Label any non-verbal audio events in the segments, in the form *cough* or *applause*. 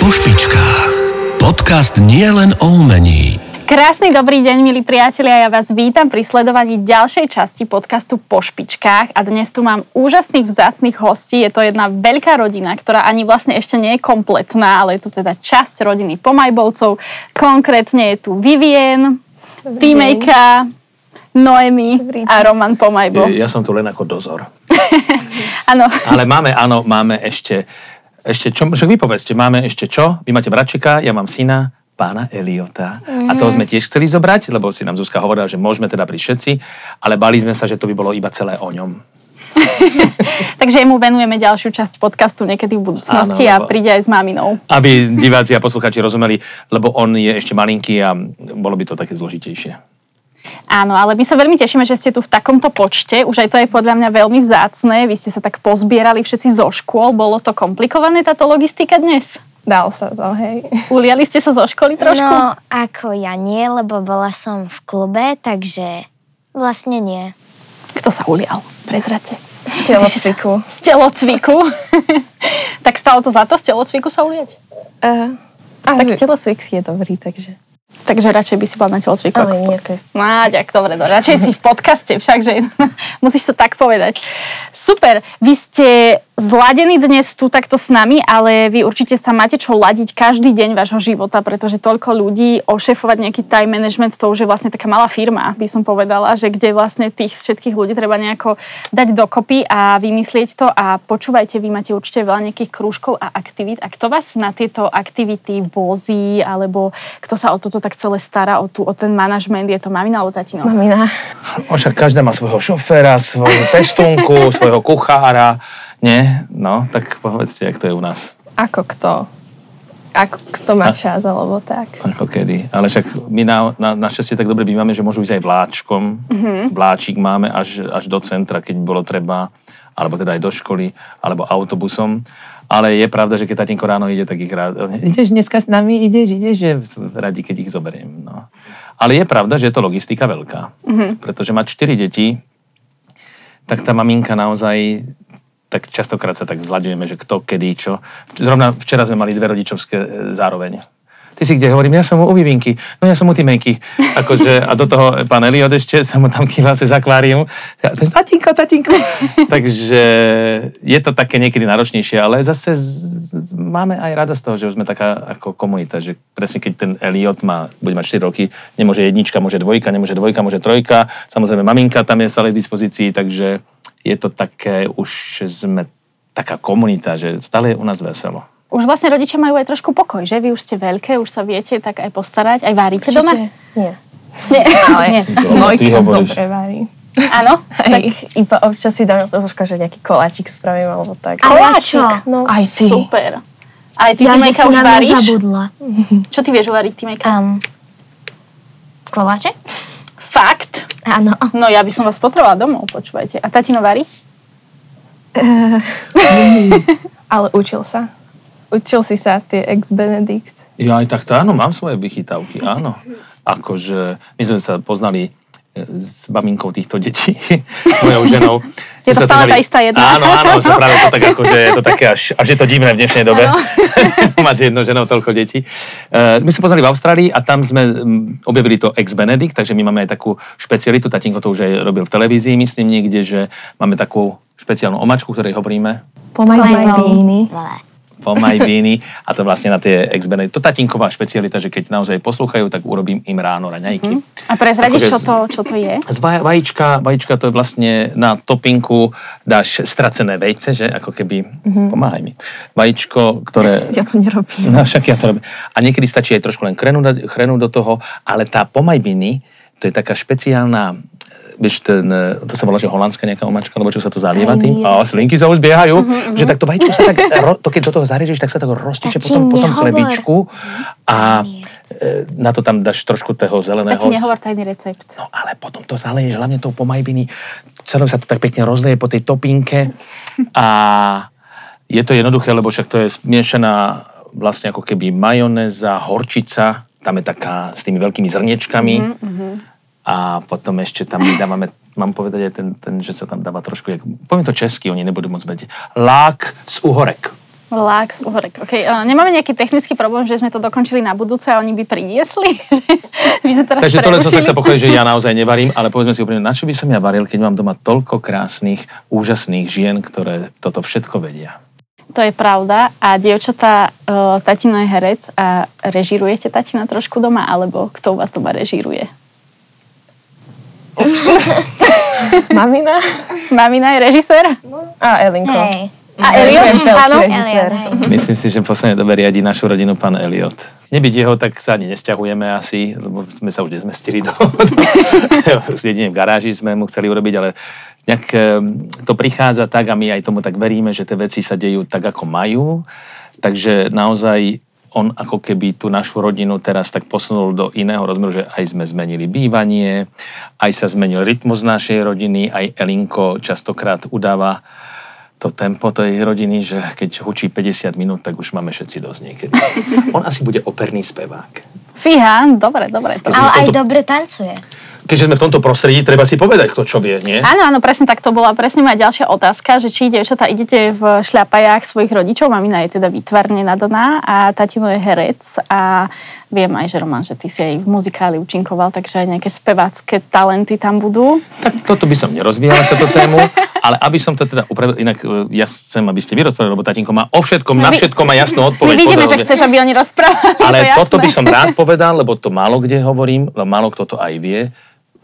Po špičkách. Podcast nie len o umení. Krásny dobrý deň, milí priatelia. Ja vás vítam pri sledovaní ďalšej časti podcastu Po špičkách. A dnes tu mám úžasných vzácných hostí. Je to jedna veľká rodina, ktorá ani vlastne ešte nie je kompletná, ale je to teda časť rodiny Pomajbovcov. Konkrétne je tu Vivien, Týmejka, Noemi a Roman Pomajbo. Ja som tu len ako dozor. *laughs* Áno, Ale máme, áno, máme ešte, ešte čo, však vy povedzte, máme ešte čo? Vy máte bračika, ja mám syna, pána Eliota. A toho sme tiež chceli zobrať, lebo si nám Zuzka hovorila, že môžeme teda pri všetci, ale bali sme sa, že to by bolo iba celé o ňom. *laughs* takže mu venujeme ďalšiu časť podcastu niekedy v budúcnosti Áno, a lebo- príde aj s maminou. Aby diváci a posluchači rozumeli, lebo on je ešte malinký a bolo by to také zložitejšie. Áno, ale my sa veľmi tešíme, že ste tu v takomto počte. Už aj to je podľa mňa veľmi vzácne. Vy ste sa tak pozbierali všetci zo škôl. Bolo to komplikované táto logistika dnes? Dal sa to, hej. Uliali ste sa zo školy trošku? No, ako ja nie, lebo bola som v klube, takže vlastne nie. Kto sa ulial? Prezrate. Z telocviku. *laughs* Z telocviku. *laughs* tak stalo to za to z telocviku sa uliať? Uh, Tak tak telocvik je dobrý, takže... Takže radšej by si bola na telocviku. Ale nie, to je... No, ďak, dobre, dobre. Radšej si v podcaste, všakže *laughs* musíš to tak povedať. Super, vy ste zladení dnes tu takto s nami, ale vy určite sa máte čo ladiť každý deň vášho života, pretože toľko ľudí, ošefovať nejaký time management, to už je vlastne taká malá firma, by som povedala, že kde vlastne tých všetkých ľudí treba nejako dať dokopy a vymyslieť to a počúvajte, vy máte určite veľa nejakých krúžkov a aktivít. A kto vás na tieto aktivity vozí, alebo kto sa o toto tak celé stará, o, tú, o ten manažment, je to mamina alebo tatino? Mamina. Však každá má svojho šoféra, svoju pestúnku, svojho kuchára. Nie? No, tak povedzte, jak to je u nás. Ako kto? Ako kto má čas, alebo tak. Ako kedy. Ale však my na, na, našťastie tak dobre bývame, že môžu ísť aj vláčkom. Mm-hmm. Vláčik máme až, až do centra, keď bolo treba, alebo teda aj do školy, alebo autobusom. Ale je pravda, že keď tatínko ráno ide, tak ich rád... Ideš dneska s nami, ideš, ideš, že radi, keď ich zoberiem. No. Ale je pravda, že je to logistika veľká. Mm-hmm. Pretože mať 4 deti, tak tá maminka naozaj tak častokrát sa tak zľadujeme, že kto, kedy, čo. Zrovna včera sme mali dve rodičovské e, zároveň. Ty si kde? Hovorím, ja som u Vivinky. No ja som u Timejky. Akože, a do toho pán Eliot ešte *laughs* sa mu tam kýval cez akvárium. Ja, takže, tatínko, tatínko. *laughs* Takže je to také niekedy náročnejšie, ale zase z, z, máme aj radosť z toho, že už sme taká ako komunita, že presne keď ten Eliot má, bude mať 4 roky, nemôže jednička, môže dvojka, nemôže dvojka, môže trojka. Samozrejme maminka tam je stále k dispozícii, takže je to také, už sme taká komunita, že stále je u nás veselo. Už vlastne rodičia majú aj trošku pokoj, že? Vy už ste veľké, už sa viete tak aj postarať. Aj varíte doma? Nie. Nie. *laughs* Ale Nie. Ty Mojka dobre varí. Áno? *laughs* Tak iba občas si dám toho, že nejaký koláčik spravím, alebo tak. Koláčik. No, Aj ty. Super. Aj ty, Ja, Timejka, už varíš? zabudla. *laughs* Čo ty vieš uvariť, Timejka? Um, koláče? Fakt? Áno. No ja by som vás potrebovala domov, počúvajte. A tatino varí? Ale učil sa. Učil si sa tie ex-Benedict. Ja aj takto, áno, mám svoje vychytávky, áno. Akože, my sme sa poznali e, s maminkou týchto detí, s *laughs* mojou ženou. Je to stále tá istá jedna. Áno, áno, že práve to tak akože je to také až, až je to divné v dnešnej dobe. *laughs* Mať s jednou ženou toľko detí. Uh, my sme poznali v Austrálii a tam sme objavili to ex-Benedict, takže my máme aj takú špecialitu, tatínko to už aj robil v televízii, myslím niekde, že máme takú špeciálnu omačku, ktorej hovoríme Pomajbíny. Pomajbíny a to vlastne na tie ex To tatínková špecialita, že keď naozaj poslúchajú, tak urobím im ráno raňajky. A prezradíš, čo to, čo to je? Z vaj- vajíčka, vajíčka to je vlastne na topinku dáš stracené vejce, že ako keby, pomáhaj mi, vajíčko, ktoré... *laughs* Ja to nerobím. No však ja to robím. A niekedy stačí aj trošku len chrenu, dať- chrenu do toho, ale tá pomajbiny, to je taká špeciálna vieš, ten, e, to sa volá, že holandská nejaká omačka, lebo čo sa to zalieva tým. A slinky sa už biehajú, že tak to vajíčko sa tak, *laughs* to keď do toho zarežeš, tak sa tak rozteče Tati, potom po tom nehovor. chlebičku a e, na to tam dáš trošku toho zeleného. Tak ti nehovor tajný recept. No ale potom to zaleješ hlavne tou pomajbiny, celé sa to tak pekne rozleje po tej topinke a je to jednoduché, lebo však to je smiešaná vlastne ako keby majonéza, horčica, tam je taká s tými veľkými zrniečkami mm-hmm. A potom ešte tam my dávame, mám povedať aj ten, ten, že sa tam dáva trošku, jak, poviem to česky, oni nebudú moc vedieť, lák z uhorek. Relax, uhorek. Okay. Uh, nemáme nejaký technický problém, že sme to dokončili na budúce a oni by priniesli? *laughs* by sme teraz Takže tohle som sa chcel pochodiť, že ja naozaj nevarím, ale povedzme si úprimne, na čo by som ja varil, keď mám doma toľko krásnych, úžasných žien, ktoré toto všetko vedia. To je pravda. A dievčatá, uh, tatino je herec a režirujete tatina trošku doma, alebo kto u vás doma režiruje? *laughs* Mamina Mamina je režisér? a Elinko. Hej. A Eliot? Veľký Áno. režisér. Myslím si, že v poslednej dobe riadi našu rodinu pán Eliot. Nebyť jeho, tak sa ani nesťahujeme asi, lebo sme sa už nezmestili do... *laughs* do jedine v garáži sme mu chceli urobiť, ale nejak eh, to prichádza tak a my aj tomu tak veríme, že tie veci sa dejú tak, ako majú. Takže naozaj on ako keby tú našu rodinu teraz tak posunul do iného rozmeru, že aj sme zmenili bývanie, aj sa zmenil rytmus našej rodiny, aj Elinko častokrát udáva to tempo tej rodiny, že keď hučí 50 minút, tak už máme všetci dosť niekedy. *laughs* On asi bude operný spevák. Fíha, dobre, dobre. To. Ale v aj dobre tancuje. Keďže sme v tomto prostredí, treba si povedať, kto čo vie, nie? Áno, áno, presne tak to bola presne moja ďalšia otázka, že či dievčatá idete v šľapajách svojich rodičov, mamina je teda výtvarne nadaná a tatino je herec a viem aj, že Roman, že ty si aj v muzikáli účinkoval, takže aj nejaké spevácké talenty tam budú. Tak toto by som nerozvíjal túto tému, *laughs* ale aby som to teda upravil, inak e, ja chcem, aby ste vy rozprávali, lebo tatínko má o všetkom, na My- všetko má jasnú My odpoveď. vidíme, Pozor, že chceš, aby oni rozprávali, Ale to toto by som rád *laughs* povedal, lebo to málo kde hovorím, lebo málo kto to aj vie.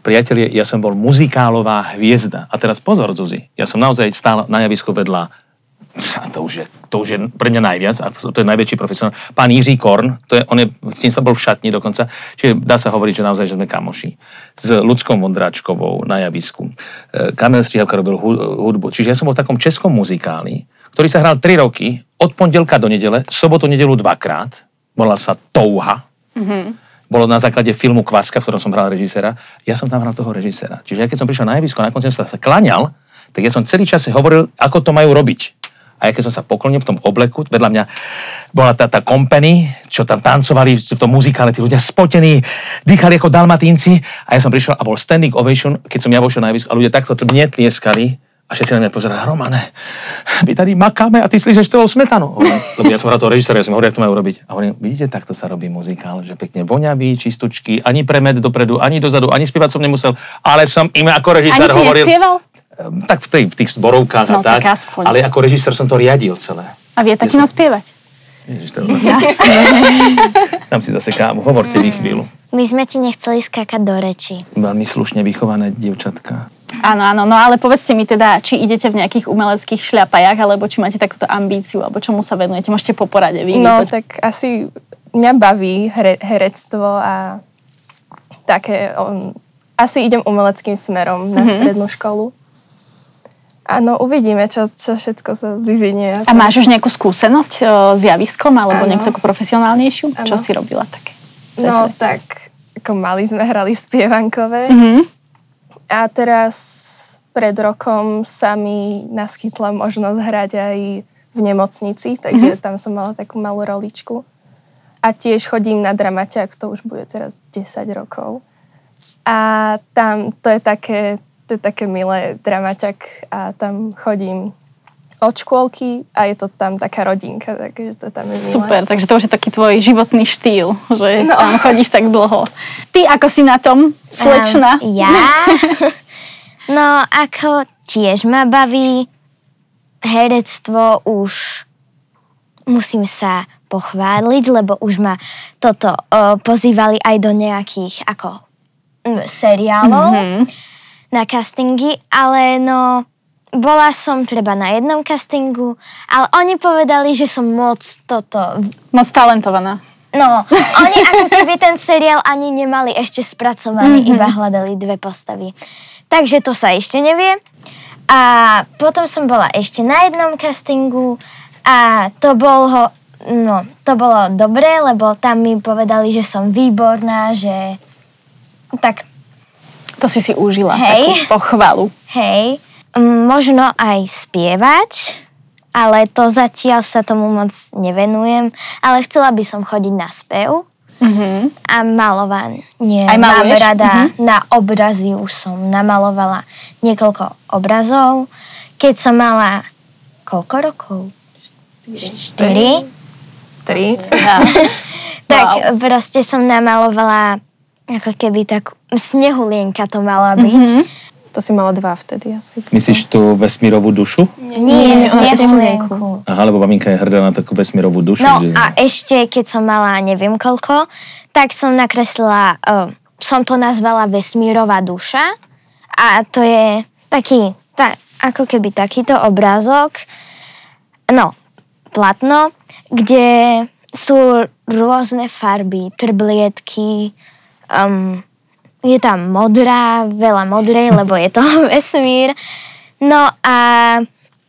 Priatelia, ja som bol muzikálová hviezda. A teraz pozor, Zuzi, ja som naozaj stál na javisku vedľa *laughs* to už, je, to už je pre mňa najviac, to je najväčší profesionál. Pán Jiří Korn, to je, on je, s ním som bol v šatni dokonca, čiže dá sa hovoriť, že naozaj, že sme kamoši. S ľudskou Vondráčkovou na javisku. E, Kamil Strihavka robil hu- hudbu. Čiže ja som bol v takom českom muzikáli, ktorý sa hral 3 roky, od pondelka do nedele, sobotu, nedelu dvakrát. Volal sa Touha. Bolo na základe filmu Kvaska, v ktorom som hral režisera. Ja som tam hral toho režisera. Čiže ja keď som prišiel na javisko, na konci som sa klaňal, tak ja som celý čas hovoril, ako to majú robiť. A ja keď som sa poklonil v tom obleku, vedľa mňa bola tá, tá company, čo tam tancovali v tom muzikále, tí ľudia spotení, dýchali ako dalmatínci. A ja som prišiel a bol standing ovation, keď som ja vošiel na javisko a ľudia takto mne. A všetci na mňa pozerali, Romane, my tady makáme a ty slížeš celou smetanu. Lebo ja som hral toho režisera, ja som hovoril, jak to majú robiť. A hovorím, vidíte, takto sa robí muzikál, že pekne voňavý, čistučky, ani premed dopredu, ani dozadu, ani spievať som nemusel, ale som im ako Ani režisér si hovoril. nespieval? Ehm, Tak v, tej, v tých zborovkách No, a tak, tak aspoň. ale ako režisér som to riadil celé. A vie tatino spievať? Ježiš, to je Tam *laughs* si zase kávu, hovorte vy chvíľu. My sme ti nechceli skákať do reči. Veľmi slušne vychované dievčatka. Áno, áno, no ale povedzte mi teda, či idete v nejakých umeleckých šľapajách, alebo či máte takúto ambíciu, alebo čomu sa venujete, môžete po porade vy. No, vypoť- tak asi mňa baví here, herectvo a také... Um, asi idem umeleckým smerom na strednú školu. Áno, uvidíme, čo, čo všetko sa vyvinie. A máš už nejakú skúsenosť o, s javiskom, alebo Áno. nejakú takú profesionálnejšiu? Čo Áno. si robila také? No tak, ako mali sme hrali spievankové. Mhm. A teraz pred rokom sa mi naskytla možnosť hrať aj v nemocnici, takže Mhm. tam som mala takú malú roličku. A tiež chodím na dramaťák, to už bude teraz 10 rokov. A tam to je také, to je také milé dramaťak a tam chodím od škôlky a je to tam taká rodinka, takže to tam je milé. Super, takže to už je taký tvoj životný štýl, že No. tam chodíš tak dlho. Ty ako si na tom, slečna? Um, ja? *laughs* No, ako tiež ma baví herectvo už musím sa pochváliť, lebo už ma toto uh, pozývali aj do nejakých ako seriálov mm-hmm. na castingy, ale no bola som treba na jednom castingu, ale oni povedali, že som moc toto Moc talentovaná. No, *laughs* oni ako keby ten seriál ani nemali ešte spracovaný, mm-hmm. iba hľadali dve postavy. Takže to sa ešte nevie. A potom som bola ešte na jednom castingu a to bolo, no, to bolo dobré, lebo tam mi povedali, že som výborná, že tak To si si užila, Hej. takú pochvalu. hej, možno aj spievať, ale to zatiaľ sa tomu moc nevenujem, ale chcela by som chodiť na spev. Mhm. A malovanie. Aj Mám maluješ? rada na obrazy, už som namalovala niekoľko obrazov. Keď som mala koľko rokov? 4. Tri. *laughs* *laughs* Tak proste som namalovala ako keby tak snehulienka to mala byť. Mm-hmm. To si mala dva vtedy asi. Myslíš tú vesmírovú dušu? Nie, ona snehulienku. Aha, lebo maminka je hrdá na takú vesmírovú dušu. No že... a ešte, keď som mala neviem koľko, tak som nakreslila, uh, som to nazvala vesmírová duša a to je taký, ta, ako keby takýto obrázok, no, platno, kde sú rôzne farby, trblietky, um, je tam modrá, veľa modrej, lebo je to *laughs* vesmír. No a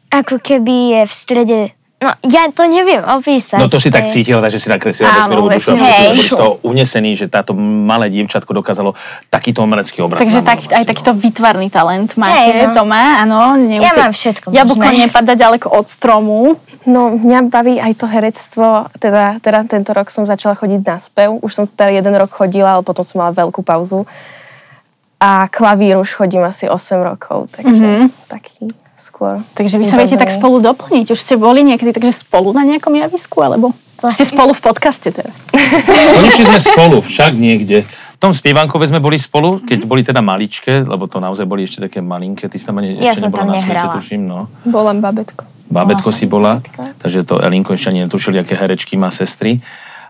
ako keby je v strede No, ja to neviem opísať. No to si tak cítila, takže si nakreslila vesmírovú dušu a vesmírovú všetci dušu. boli toho unesení, že táto malé dievčatko dokázalo takýto umelecký obraz. Takže tak, aj no. takýto výtvarný talent máte, Hej, no. doma, áno. Ja mám všetko Jablko možné. nepadá ďaleko od stromu. No, mňa baví aj to herectvo, teda, teda tento rok som začala chodiť na spev, už som teda jeden rok chodila, ale potom som mala veľkú pauzu. A klavír už chodím asi 8 rokov, takže mm-hmm. taký skôr. Takže vy sa viete tak spolu doplniť. Už ste boli niekedy takže spolu na nejakom javisku, alebo ste spolu v podcaste teraz? *laughs* Konečne sme spolu, však niekde. V tom spievankove sme boli spolu, keď boli teda maličké, lebo to naozaj boli ešte také malinké. Ty si tam ani Ja ešte som nebola tam na svete, tuším, no. Bola babetko. Bábetko Bola si bola, bábätko. takže to Elinko ešte ani netušili, aké herečky má sestry.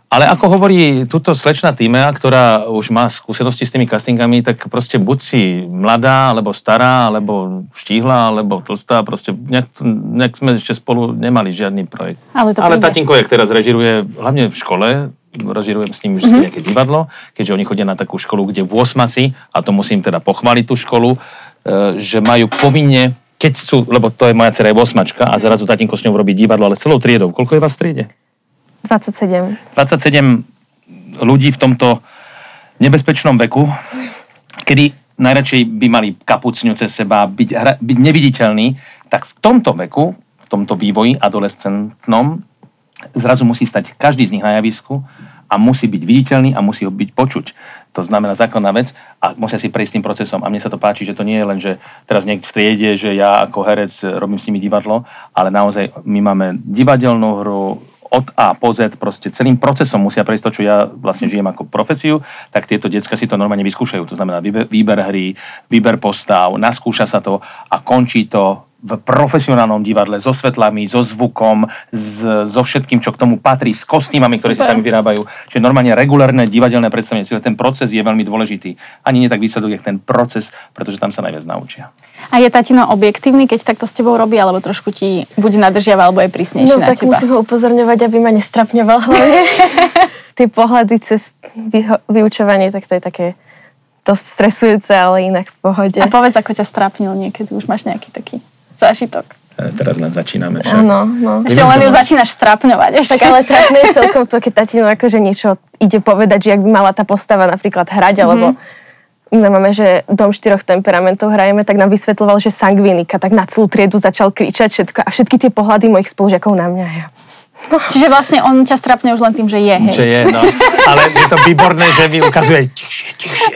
Ale ako hovorí túto slečna Tímea, ktorá už má skúsenosti s tými castingami, tak proste buď si mladá, alebo stará, alebo štíhla, alebo tlstá, proste nejak, nejak sme ešte spolu nemali žiadny projekt. Ale to Ale príde. tatínko, jak teraz režiruje, hlavne v škole, režirujem s ním vždy mm-hmm. nejaké divadlo, keďže oni chodia na takú školu, kde v 8 a to musím teda pochváliť tú školu, e, že majú povinne, keď sú, lebo to je moja dcera je 8 a zrazu tatínko s ňou robí divadlo, ale celou triedou. Koľko je vás v triede? 27. 27 ľudí v tomto nebezpečnom veku, kedy najradšej by mali kapucňu cez seba, byť, hra, byť neviditeľný, tak v tomto veku, v tomto vývoji adolescentnom, zrazu musí stať každý z nich na javisku a musí byť viditeľný a musí ho byť počuť. To znamená základná vec a musia si prejsť tým procesom. A mne sa to páči, že to nie je len, že teraz niekto v triede, že ja ako herec robím s nimi divadlo, ale naozaj my máme divadelnú hru, od A po Z, proste celým procesom musia prejsť to, čo ja vlastne žijem ako profesiu, tak tieto decka si to normálne vyskúšajú. To znamená výber, výber hry, výber postav, naskúša sa to a končí to v profesionálnom divadle so svetlami, so zvukom, s, so všetkým, čo k tomu patrí, s kostýmami, ktoré si Super. sami vyrábajú. Čiže normálne regulárne divadelné predstavenie, čiže ten proces je veľmi dôležitý. Ani nie tak výsledok, jak ten proces, pretože tam sa najviac naučia. A je tatino objektívny, keď takto s tebou robí, alebo trošku ti buď nadržiava, alebo je prísnejší No na tak teba? musím ho upozorňovať, aby ma nestrapňoval hlavne. *laughs* Tie pohľady cez vyho- vyučovanie, tak to je také dosť stresujúce, ale inak v pohode. A povedz, ako ťa strápnil niekedy, už máš nejaký taký zážitok. Teraz len začíname však. Áno, no. Ešte len ju začínaš strápňovať. Ešte. Tak ale trápne je celkom to, keď tatino akože niečo ide povedať, že ak by mala tá postava napríklad hrať, alebo my máme, že Dom štyroch temperamentov hrajeme, tak nám vysvetloval, že sangvinika, tak na celú triedu začal kričať všetko a všetky tie pohľady mojich spolužiakov na mňa. Ja. Čiže vlastne on ťa strápne už len tým, že je, hej. Že je, no. Ale je to výborné, že mi ukazuje tichšie, tichšie.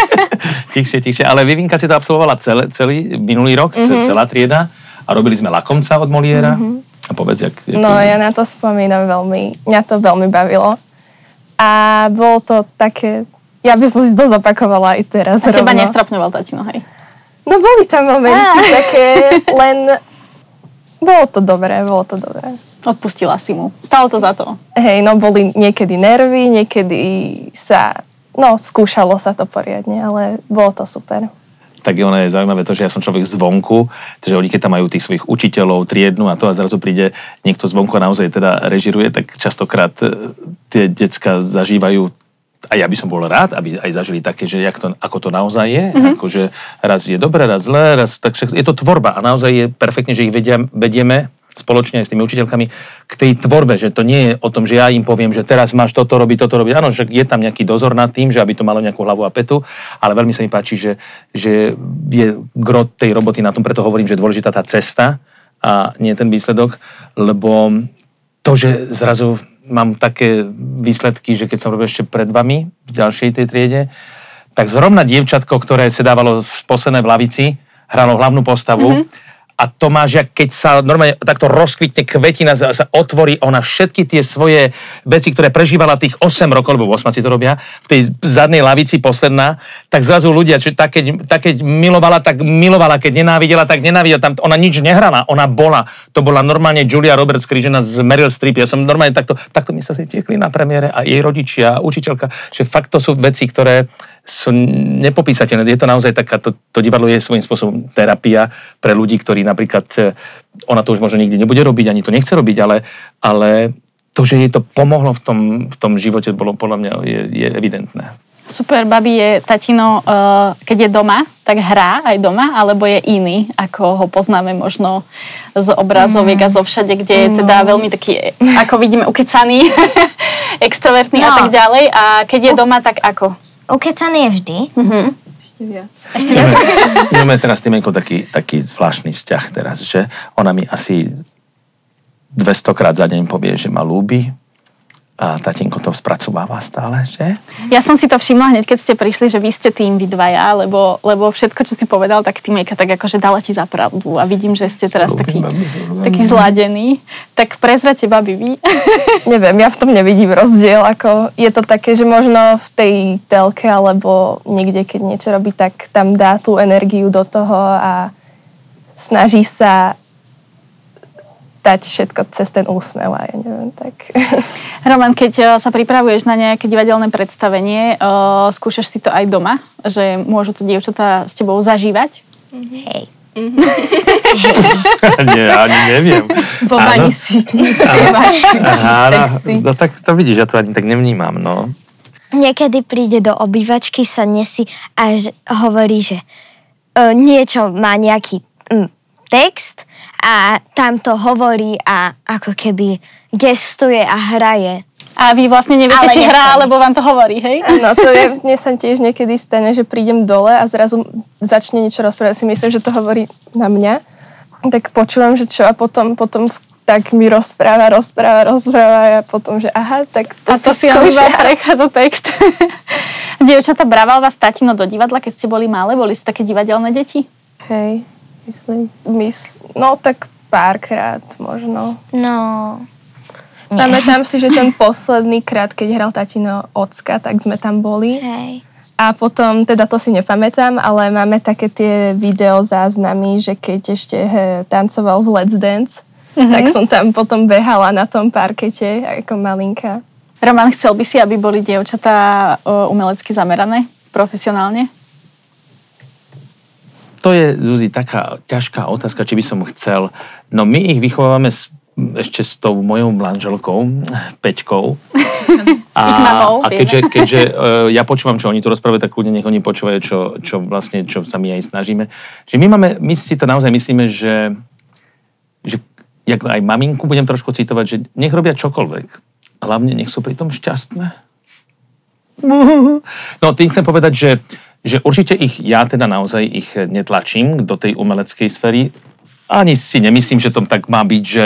*laughs* tichšie, tichšie. Ale Vivinka si to absolvovala celé, celý minulý rok, mm-hmm. celá trieda. A robili sme Lakomca od Moliera. Mm-hmm. A povedz, jak... jak No ja na to spomínam veľmi, mňa to veľmi bavilo. A bolo to také, ja by som si to zopakovala aj teraz. A teba rovno. nestrapňoval tatino, hej. No boli tam momenty také, len bolo to dobré, bolo to dobré. Odpustila si mu. Stalo to za to. Hej, no boli niekedy nervy, niekedy sa, no skúšalo sa to poriadne, ale bolo to super. tak je ono je zaujímavé to, že ja som človek zvonku, že oni keď tam majú tých svojich učiteľov, triednu a to a zrazu príde niekto zvonku a naozaj teda režiruje, tak častokrát e, tie decka zažívajú a ja by som bol rád, aby aj zažili také, že jak to, ako to naozaj je, mm-hmm. akože raz je dobré, raz zlé, raz, tak však je to tvorba a naozaj je perfektne, že ich vedia, vedieme spoločne aj s tými učiteľkami k tej tvorbe, že to nie je o tom, že ja im poviem, že teraz máš toto robiť, toto robiť. Áno, že je tam nejaký dozor nad tým, že aby to malo nejakú hlavu a petu, ale veľmi sa mi páči, že, že je gro tej roboty na tom, preto hovorím, že je dôležitá tá cesta a nie ten výsledok, lebo to, že zrazu mám také výsledky, že keď som robil ešte pred vami v ďalšej tej triede, tak zrovna dievčatko, ktoré sedávalo posledné v lavici, hralo hlavnú postavu mm-hmm. A a to máš, jak keď sa normálne takto rozkvitne kvetina, sa, otvorí, ona všetky tie svoje veci, ktoré prežívala tých 8 rokov, lebo 8 si to robia, v tej zadnej lavici posledná, tak zrazu ľudia, že tak keď, tak keď milovala, tak milovala, keď nenávidela, tak nenávidela. Tam ona nič nehrala, ona bola. To bola normálne Julia Roberts krížená z Meryl Streep. Ja som normálne takto, takto mi sa si tiekli na premiére a jej rodičia, učiteľka, že fakt to sú veci, ktoré sú nepopísateľné. Je to naozaj taká, to, to divadlo je svojím spôsobom terapia pre ľudí, ktorí napríklad, e, ona to už možno nikdy nebude robiť, ani to nechce robiť, ale, ale to, že jej to pomohlo v tom, v tom živote, bolo podľa mňa je, je evidentné. Super, babi je tatino, uh, keď je doma, tak hrá aj doma, alebo je iný, ako ho poznáme možno z obrazoviek mm. a zo všade, kde je teda veľmi taký, ako vidíme, ukecaný, *laughs* extrovertný no. a tak ďalej. A keď je doma, tak ako? Ukecaný je vždy. Mm-hmm. Ešte viac. Ešte viac? My máme teraz s Týmenkou taký, taký zvláštny vzťah teraz, že ona mi asi 200 krát za deň povie, že ma ľúbi, a tatínko to spracováva stále, že? Ja som si to všimla hneď, keď ste prišli, že vy ste tým vy dvaja, lebo, lebo všetko, čo si povedal, tak týmejka tak akože dala ti za pravdu a vidím, že ste teraz taký, taký zladený. Tak prezrate babi vy. *laughs* Neviem, ja v tom nevidím rozdiel. Ako je to také, že možno v tej telke alebo niekde, keď niečo robí, tak tam dá tú energiu do toho a snaží sa dať všetko cez ten úsmev a ja neviem, tak... *laughs* Roman, keď uh, sa pripravuješ na nejaké divadelné predstavenie, uh, skúšaš si to aj doma? Že môžu to dievčatá s tebou zažívať? Hej. *laughs* Nie, ani neviem. Vo vani si spievaš, Áno, no tak to vidíš, ja to ani tak nevnímam, no. Niekedy príde do obývačky, sa nesi a hovorí, že uh, niečo má nejaký mm, text a tam to hovorí a ako keby gestuje a hraje. A vy vlastne neviete, Ale či hrá, lebo vám to hovorí, hej? No to je, *laughs* mne sa tiež niekedy stane, že prídem dole a zrazu začne niečo rozprávať. Si myslím, že to hovorí na mňa. Tak počúvam, že čo a potom, potom tak mi rozpráva, rozpráva, rozpráva a ja potom, že aha, tak to, A to si on iba prechádza text. *laughs* Dievčata, braval vás tatino do divadla, keď ste boli malé? Boli ste také divadelné deti? Hej, myslím. Mys- no tak párkrát možno. No, nie. Pamätám si, že ten *laughs* posledný krát, keď hral tatino Ocka, tak sme tam boli. Hej. A potom, teda to si nepamätám, ale máme také tie video záznamy, že keď ešte he, tancoval v Let's Dance, mm-hmm. tak som tam potom behala na tom parkete ako malinka. Roman, chcel by si, aby boli dievčatá o, umelecky zamerané, profesionálne? To je, Zuzi, taká ťažká otázka, či by som chcel. No my ich vychovávame s, ešte s tou mojou manželkou, Peťkou. *laughs* A, mamou, a keďže, keďže uh, ja počúvam, čo oni tu rozprávajú, tak kľudne nech oni počúvajú, čo, čo vlastne, čo sa my aj snažíme. Že my máme, my si to naozaj myslíme, že, že jak aj maminku budem trošku citovať, že nech robia čokoľvek. Hlavne nech sú pritom šťastné. *laughs* No, tým chcem povedať, že, že určite ich, ja teda naozaj ich netlačím do tej umeleckej sféry. Ani si nemyslím, že to tak má byť, že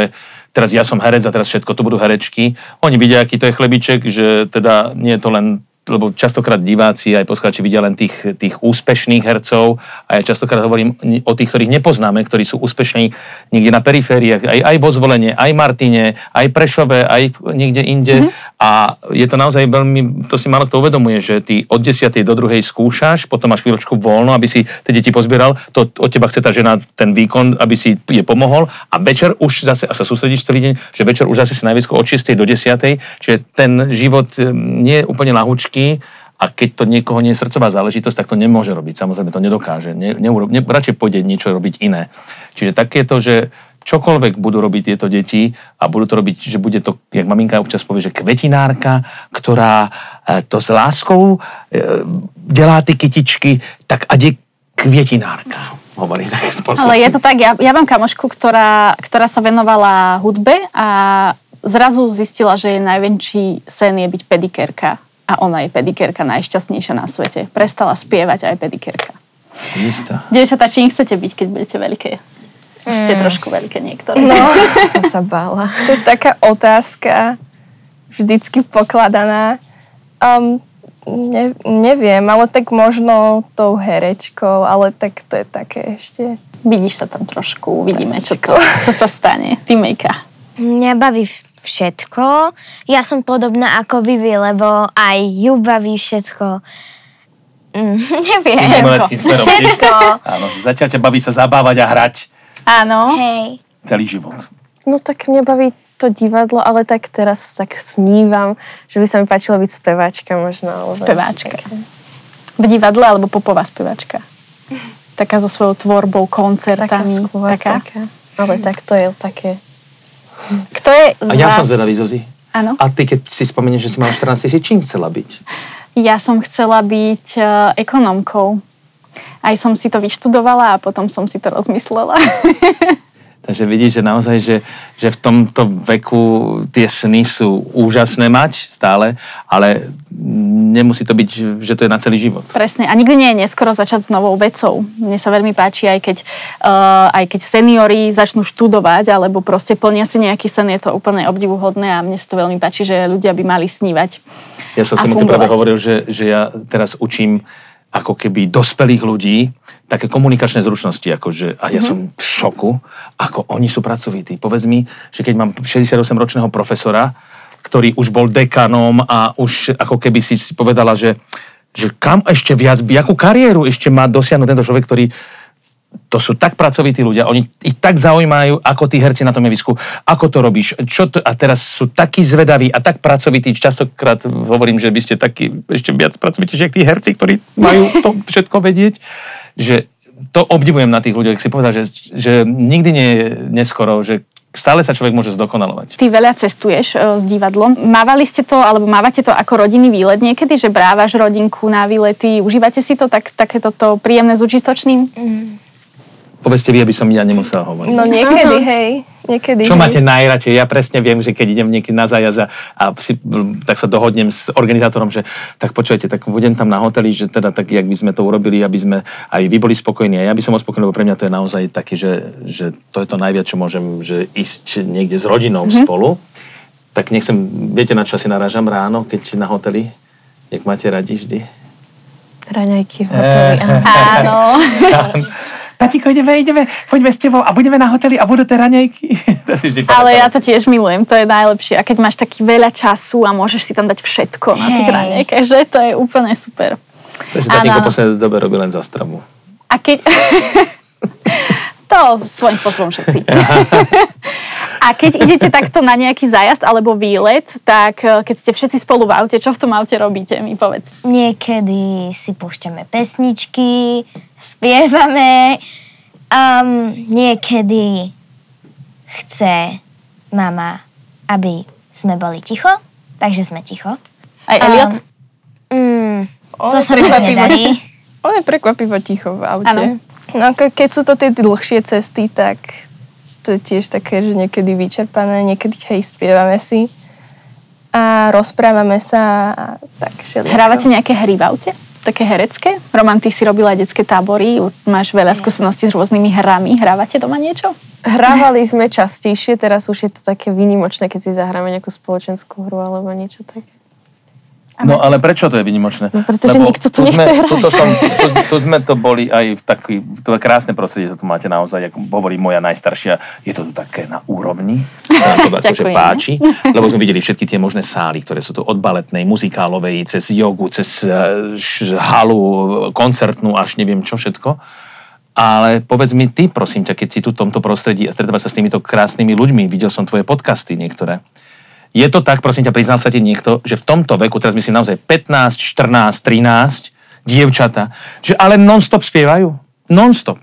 teraz ja som herec a teraz všetko to budú herečky. Oni vidia, aký to je chlebiček, že teda nie je to len lebo častokrát diváci aj poslucháči vidia len tých, tých úspešných hercov a ja častokrát hovorím o tých, ktorých nepoznáme, ktorí sú úspešní niekde na perifériách, aj, aj vo zvolenie, aj Martine, aj Prešove, aj niekde inde. Mm-hmm. A je to naozaj veľmi, to si málo kto uvedomuje, že ty od 10. do druhej skúšaš, potom máš chvíľočku voľno, aby si tie deti pozbieral, to od teba chce tá žena ten výkon, aby si je pomohol a večer už zase, a sa sústredíš celý deň, že večer už zase si najviac od 6. do 10. Čiže ten život eh, nie je úplne lahúčky a keď to niekoho nie je srdcová záležitosť, tak to nemôže robiť. Samozrejme to nedokáže. Ne, neurob, ne, radšej pôjde niečo robiť iné. Čiže takéto, že čokoľvek budú robiť tieto deti a budú to robiť, že bude to, jak maminka občas povie, že kvetinárka, ktorá e, to s láskou e, delá ty kytičky, tak ať je kvetinárka. Hovorí *laughs* takým spôsobom. Ale je to tak, ja, ja mám kamošku, ktorá, ktorá sa venovala hudbe a zrazu zistila, že jej najväčší sen je byť pedikérka. A ona je pedikérka najšťastnejšia na svete. Prestala spievať a je pedikérka. Dievčatá, čím chcete byť, keď budete veľké? Už ste trošku veľké niektoré. No, *laughs* Som sa bála. to je taká otázka, vždycky pokladaná. Um, Ne, neviem, ale tak možno tou herečkou, ale tak to je také ešte. Vidíš sa tam trošku, uvidíme, čo, to, čo sa stane. Ty, Mejka. Mňa baví všetko. Ja som podobná ako Vivi, lebo aj ju baví všetko. Mm, *laughs* neviem. Smerom. Všetko. Áno, zatiaľ ťa baví sa zabávať a hrať Áno. Hej. celý život. No tak mňa baví to divadlo, ale tak teraz tak snívam, že by sa mi páčilo byť speváčka možno. Alebo Speváčka. také. V divadle alebo popová speváčka. Taká so svojou tvorbou, Taká koncertami. skôr, taká. taká. Ale tak to je také... Kto je A ja vás... som zvedavý, Zuzi. Áno. A ty, keď si spomenieš, že si mala 14 tisíc, čím chcela byť? Ja som chcela byť uh, ekonomkou. Aj som si to vyštudovala a potom som si to rozmyslela. *laughs* Takže vidíš, že naozaj, že, že v tomto veku tie sny sú úžasné mať stále, ale nemusí to byť, že to je na celý život. Presne. A nikdy nie je neskoro začať s novou vecou. Mne sa veľmi páči, aj keď, uh, aj keď seniori začnú študovať, alebo proste plnia si nejaký sen, je to úplne obdivuhodné a mne sa to veľmi páči, že ľudia by mali snívať. Ja som si mu práve hovoril, že, že ja teraz učím ako keby dospelých ľudí také komunikačné zručnosti, akože, a ja som v šoku, ako oni sú pracovití. Povedz mi, že keď mám 68-ročného profesora, ktorý už bol dekanom a už ako keby si povedala, že, že kam ešte viac, akú kariéru ešte má dosiahnuť tento človek, ktorý to sú tak pracovití ľudia, oni ich tak zaujímajú, ako tí herci na tom javisku, ako to robíš, čo to, a teraz sú takí zvedaví a tak pracovití, častokrát hovorím, že by ste takí ešte viac pracovití, že tí herci, ktorí majú *laughs* to všetko vedieť, že to obdivujem na tých ľuďoch, si povedal, že, že nikdy nie je neskoro, že stále sa človek môže zdokonalovať. Ty veľa cestuješ e, s divadlom. Mávali ste to, alebo mávate to ako rodinný výlet niekedy, že brávaš rodinku na výlety, užívate si to tak, takéto to príjemné s užitočným? Povedzte vy, aby som ja nemusel hovoriť. No niekedy, hej. Niekedy, Čo hej. máte najradšej? Ja presne viem, že keď idem niekedy na zájazd a, a si, tak sa dohodnem s organizátorom, že tak počujete, tak budem tam na hoteli, že teda tak, jak by sme to urobili, aby sme aj vy boli spokojní a ja by som bol spokojný, lebo pre mňa to je naozaj také, že, že to je to najviac, čo môžem, že ísť niekde s rodinou mm-hmm. spolu. Tak nechcem, viete na čo si narážam ráno, keď na hoteli? Jak máte radi vždy? Raňajky v hoteli. *laughs* áno. *laughs* Áno. Tatiko, ideme, ideme, poďme s tebou a budeme na hoteli a budú tie raňajky. *laughs* to si vždy Ale ja to tiež milujem, to je najlepšie. A keď máš taký veľa času a môžeš si tam dať všetko na tých raňajkách, že to je úplne super. Takže tatínko v poslednej dobe robí len zastravu. A keď... *laughs* to svojím spôsobom všetci. *laughs* A keď idete takto na nejaký zájazd alebo výlet, tak eh, keď ste všetci spolu v aute, čo v tom aute robíte, mi povedz. Niekedy si púšťame pesničky, spievame. Um, niekedy chce mama, aby sme boli ticho, takže sme ticho. Aj Eliot? Mm, On to sa mi nedarí. On je prekvapivo ticho v aute. Áno. No ke- keď sú to tie dlhšie cesty, tak to je tiež také, že niekedy vyčerpané, niekedy hej, spievame si a rozprávame sa a tak všelijako. Hrávate nejaké hry v aute? Také herecké? Roman, ty si robila detské tábory, máš veľa skúseností s rôznymi hrami. Hrávate doma niečo? Hrávali sme častejšie, teraz už je to také výnimočné, keď si zahráme nejakú spoločenskú hru alebo niečo také. No ale prečo to je vynimočné? No, pretože nikto to nechce hrať. Tuto, som, tu, tu sme to boli aj v taký, to je krásne prostredie, to tu máte naozaj, ako hovorí moja najstaršia, je to tu také na úrovni, to akože Ďakujem. páči, lebo sme videli všetky tie možné sály, ktoré sú tu od baletnej, muzikálovej, cez jogu, cez eh, š- halu, koncertnú, až neviem čo všetko. Ale povedz mi ty, prosím ťa, keď si tu v tomto prostredí a stretávaš sa s týmito krásnymi ľuďmi, videl som tvoje podcasty niektoré. Je to tak, prosím ťa, priznal sa ti niekto, že v tomto veku, teraz myslím naozaj 15, 14, 13, dievčata, že ale non-stop spievajú. Non-stop.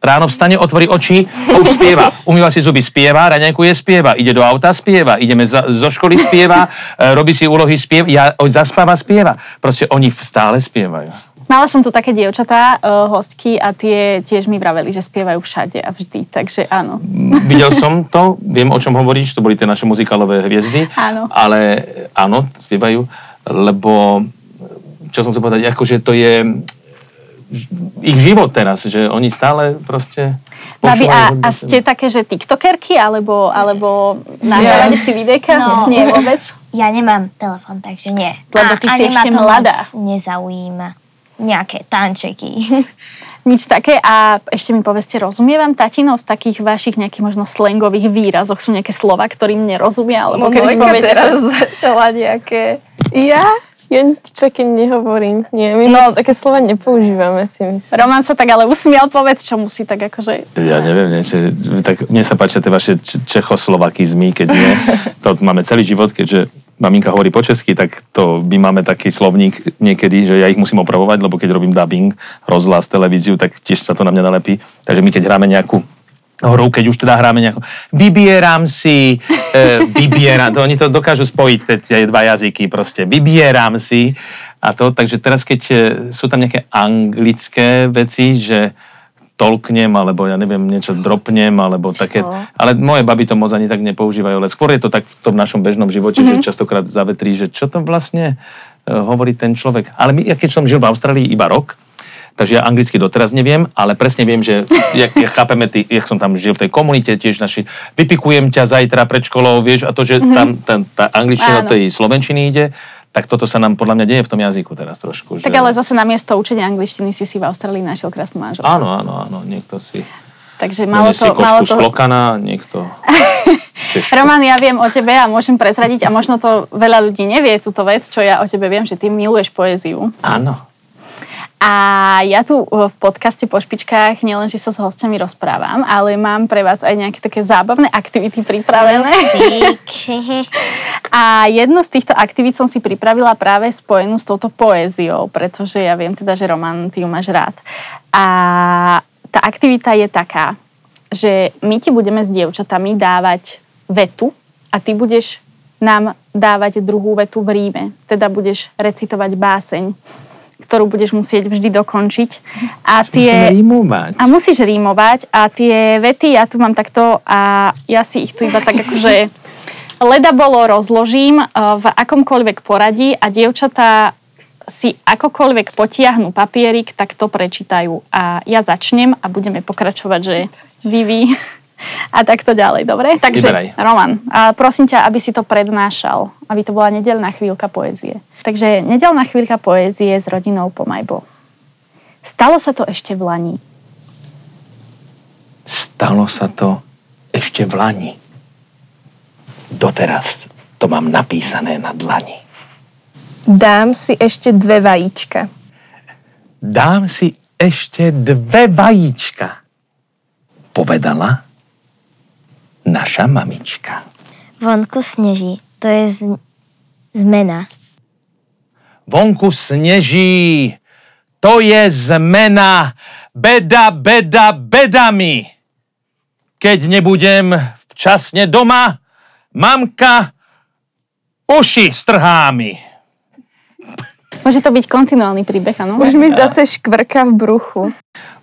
Ráno vstane, otvorí oči a už spieva. Umýva si zuby, spieva, raňajku je spieva, ide do auta, spieva, ideme za, zo školy, spieva, e, robí si úlohy, spieva, ja, zaspáva, spieva. Proste oni stále spievajú. Mala som tu také dievčatá, uh, hostky a tie tiež mi vraveli, že spievajú všade a vždy, takže áno. Videl som to, viem o čom hovoríš, to boli tie naše muzikálové hviezdy. Áno. Ale áno, spievajú, lebo čo som chcel povedať, akože to je ich život teraz, že oni stále proste... Babi, a, a ste také, že tiktokerky, alebo, alebo nahrávate si videjka? No. Nie vôbec. Ja nemám telefon, takže nie. Lebo ty si ani ma ešte to mladá. nezaujíma. Nejaké tančeky. *laughs* Nič také. A ešte mi povedzte, rozumie vám tatino v takých vašich nejakých možno slangových výrazoch? Sú nejaké slova, ktorým nerozumie? Alebo No, keby poviete, teraz že... začala nejaké... Ja? Ja nič také nehovorím. Nie, my no, také slova nepoužívame, si myslím. Roman sa tak ale usmial, povedz, čo musí tak akože... Ja neviem, niečo, tak mne sa páčia tie vaše čechoslovakizmy, keď nie. *laughs* To máme celý život, keďže maminka hovorí po česky, tak to my máme taký slovník niekedy, že ja ich musím opravovať, lebo keď robím dubbing, rozhlas, televíziu, tak tiež sa to na mňa nalepí. Takže my keď hráme nejakú hru, keď už teda hráme nejakú, vybieram si, e, vybieram, to oni to dokážu spojiť, tie, dva jazyky proste, vybieram si a to, takže teraz keď e, sú tam nejaké anglické veci, že tolknem, alebo ja neviem, niečo dropnem, alebo také, No. ale moje baby to moc ani tak nepoužívajú, ale skôr je to tak v tom našom bežnom živote, mm-hmm. že častokrát zavetrí, že čo to vlastne e, hovorí ten človek. Ale my, ja keď som žil v Austrálii iba rok, Takže ja anglicky doteraz neviem, ale presne viem, že jak, jak chápeme, ty, jak som tam žil v tej komunite, tiež naši, vypikujem ťa zajtra pred školou, vieš, a to, že mm-hmm. tam ten, tá angličtina Áno. tej slovenčiny ide, tak toto sa nám podľa mňa deje v tom jazyku teraz trošku. Tak že... ale zase na miesto učenia angličtiny si si v Austrálii našiel krásnu manželku. Áno, áno, áno, niekto si Takže malo to... Malo to... z klokana, niekto. *laughs* Roman, ja viem o tebe a môžem prezradiť a možno to veľa ľudí nevie, túto vec, čo ja o tebe viem, že ty miluješ poéziu. Áno. A ja tu v podcaste po špičkách nielen, že sa s hostiami rozprávam, ale mám pre vás aj nejaké také zábavné aktivity pripravené. *laughs* A jednu z týchto aktivít som si pripravila práve spojenú s touto poéziou, pretože ja viem teda, že Roman, ty ju máš rád. A tá aktivita je taká, že my ti budeme s dievčatami dávať vetu a ty budeš nám dávať druhú vetu v ríme. Teda budeš recitovať báseň, ktorú budeš musieť vždy dokončiť. A Musíme rímovať. a musíš rímovať a tie vety ja tu mám takto a ja si ich tu iba tak akože leda bolo rozložím eh, v akomkoľvek poradí a dievčatá si akokoľvek potiahnu papierik, tak to prečítajú. A ja začnem a budeme pokračovať, že vy, vy a takto ďalej, dobre? Takže, Vyberaj. Roman, a prosím ťa, aby si to prednášal, aby to bola nedelná chvíľka poézie. Takže nedelná chvíľka poézie s rodinou Pomajbo. Stalo sa to ešte v Lani. Stalo sa to ešte v Lani. Doteraz to mám napísané na dlani. Dám si ešte dve vajíčka. Dám si ešte dve vajíčka. Povedala naša mamička. Vonku sneží. To je z... zmena. Vonku sneží, to je zmena, beda, beda, bedami. Keď nebudem včasne doma, mamka uši strhá mi. Môže to byť kontinuálny príbeh, áno? Už mi zase škvrka v bruchu.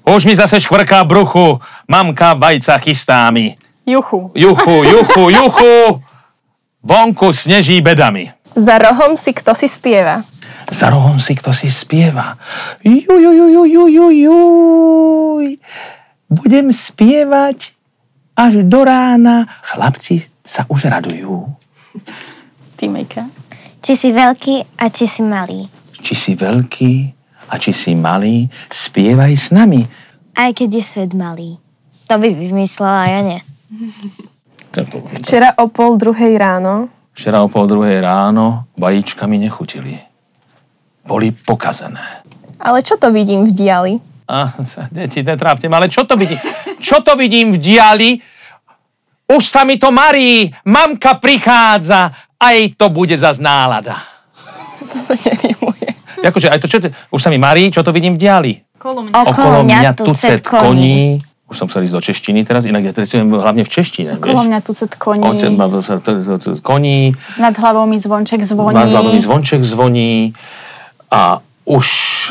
Už mi zase škvrká v bruchu, mamka vajca chystá mi. Juchu. Juchu, juchu, juchu, vonku sneží bedami. Za rohom si kto si spieva. Za rohom si kto si spieva. Juj, juj, juj, juj, juj, juj, juj. Budem spievať až do rána. Chlapci sa už radujú. Týmejka. Či si veľký a či si malý. Či si veľký a či si malý, spievaj s nami. Aj keď je svet malý. To by vymyslela, ja nie. Včera o pol druhej ráno Včera o pol druhej ráno vajíčka mi nechutili. Boli pokazené. Ale čo to vidím v diali? A, sa, deti, netrápte ma, ale čo to vidím? Čo to vidím v diali? Už sa mi to marí, mamka prichádza, aj to bude za nálada. *laughs* To sa nerimuje. Akože, aj to, čo, to- už sa mi marí, čo to vidím v diali? Okolo Okolo mňa tucet koní. Už som chcel ísť do češtiny teraz, inak ja trecujem hlavne v češtine, Okolo vieš? mňa tucet koní. Oce, to- to- to- koní, Nad hlavou mi zvonček zvoní. má zľadový zvonček zvoní a už,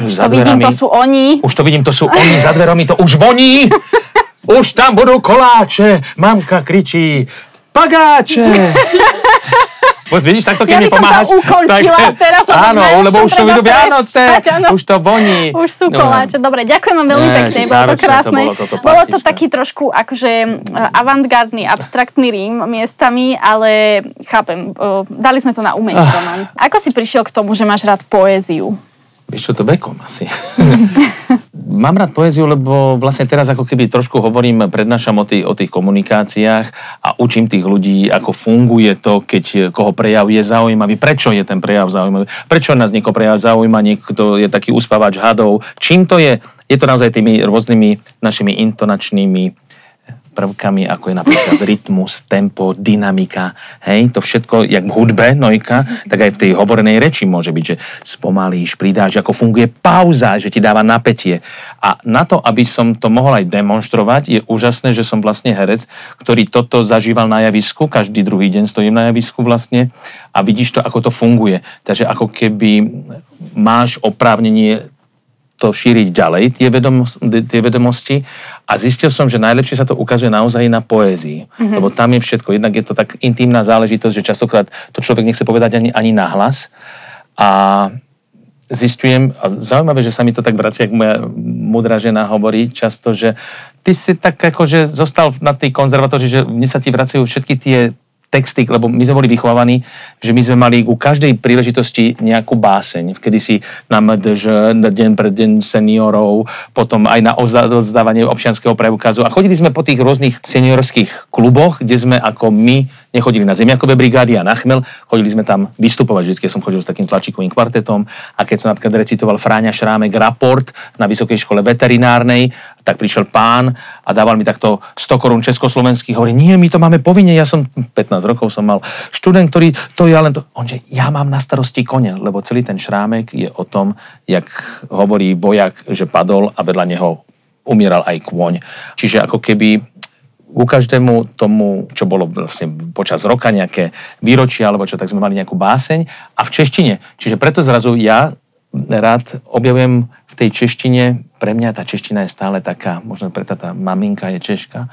To za vidím, dverami... to sú oni. Už to vidím, to sú oni za dverami, to už voní. *laughs* Už tam budú koláče. Mamka kričí, pagáče. *laughs* Bo vidíš, takto keď Ja by mi som to pomáhaš... ukončila teraz, lebo áno, lebo už sú treba idú Vianoce, áno. už to voní. Už sú koláče. Dobre, ďakujem vám veľmi pekne, bolo to náročné to krásne. bolo toto Bolo to taký trošku akože eh, avantgardný, abstraktný rím miestami, ale chápem, eh, dali sme to na umenie, Ah. Roman. Ako si prišiel k tomu, že máš rád poéziu? Čo, to vekom asi. *laughs* Mám rád poéziu, lebo vlastne teraz ako keby trošku hovorím, prednášam o tých, o tých komunikáciách a učím tých ľudí, ako funguje to, keď koho prejav je zaujímavý, prečo je ten prejav zaujímavý, prečo nás niekoho prejav zaujíma, niekto je taký uspávač hadov. Čím to je? Je to naozaj tými rôznymi našimi intonačnými prvkami, ako je napríklad rytmus, tempo, dynamika, hej, to všetko, jak v hudbe, nojka, tak aj v tej hovorenej reči môže byť, že spomalíš, pridáš, ako funguje pauza, že ti dáva napätie. A na to, aby som to mohol aj demonstrovať, je úžasné, že som vlastne herec, ktorý toto zažíval na javisku, každý druhý deň stojím na javisku vlastne a vidíš to, ako to funguje. Takže ako keby máš oprávnenie to šíriť ďalej, tie, vedomos- tie vedomosti. A zistil som, že najlepšie sa to ukazuje naozaj na poézii. Mm-hmm. Lebo tam je všetko. Jednak je to tak intimná záležitosť, že častokrát to človek nechce povedať ani, ani nahlas. A zistujem, a zaujímavé, že sa mi to tak vracia, ako moja mudrá žena hovorí často, že ty si tak akože zostal na tej konzervatórii, že mne sa ti vracajú všetky tie texty, lebo my sme boli vychovávaní, že my sme mali u každej príležitosti nejakú báseň. Vkedy si na MDŽ, na deň pred deň seniorov, potom aj na oddávanie občianského preukazu. A chodili sme po tých rôznych seniorských kluboch, kde sme ako my nechodili na zemiakové brigády a na chmel, chodili sme tam vystupovať. Vždycky som chodil s takým slačikovým kvartetom a keď som napríklad recitoval Fráňa Šrámek raport na Vysokej škole veterinárnej, tak prišiel pán a dával mi takto 100 korún československých, hovorí, nie, my to máme povinne, ja som 15 rokov som mal študent, ktorý to ja len to, on že ja mám na starosti kone, lebo celý ten šrámek je o tom, jak hovorí vojak, že padol a vedľa neho umieral aj kôň. Čiže ako keby ku každému tomu, čo bolo vlastne počas roka nejaké výročie alebo čo, tak sme mali nejakú báseň a v češtine. Čiže preto zrazu ja rád objavujem v tej češtine, pre mňa tá čeština je stále taká, možno preto tá maminka je češka,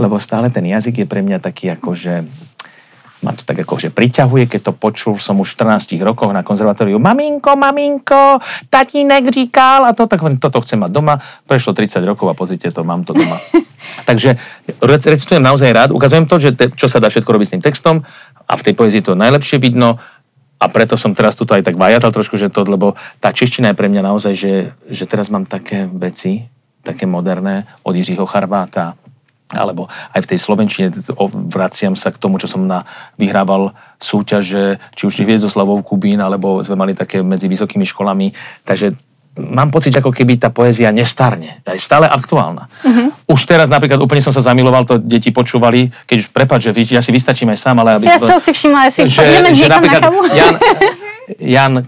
lebo stále ten jazyk je pre mňa taký ako, že ma to tak ako, že priťahuje, keď to počul som už v 14 rokoch na konzervatóriu. Maminko, maminko, tatínek říkal a to, tak toto chcem mať doma. Prešlo 30 rokov a pozrite to, mám to doma. *laughs* Takže rec- recitujem naozaj rád, ukazujem to, že te, čo sa dá všetko robiť s tým textom a v tej poezii to najlepšie vidno a preto som teraz tuto aj tak vajatal trošku, že to, lebo tá čeština je pre mňa naozaj, že, že teraz mám také veci, také moderné, od Jiřího Charváta, alebo aj v tej Slovenčine vraciam sa k tomu, čo som na, vyhrával súťaže, či už Hviezdoslavou Kubín, alebo sme mali také medzi vysokými školami. Takže mám pocit, že ako keby tá poézia nestarne. Je stále aktuálna. Uh-huh. Už teraz napríklad úplne som sa zamiloval, to deti počúvali, keď už prepáč, že vy- ja si vystačím aj sám, ale aby Ja to- som si všimla, že si ideme niekam na kavu. Jan, *laughs* Jan e,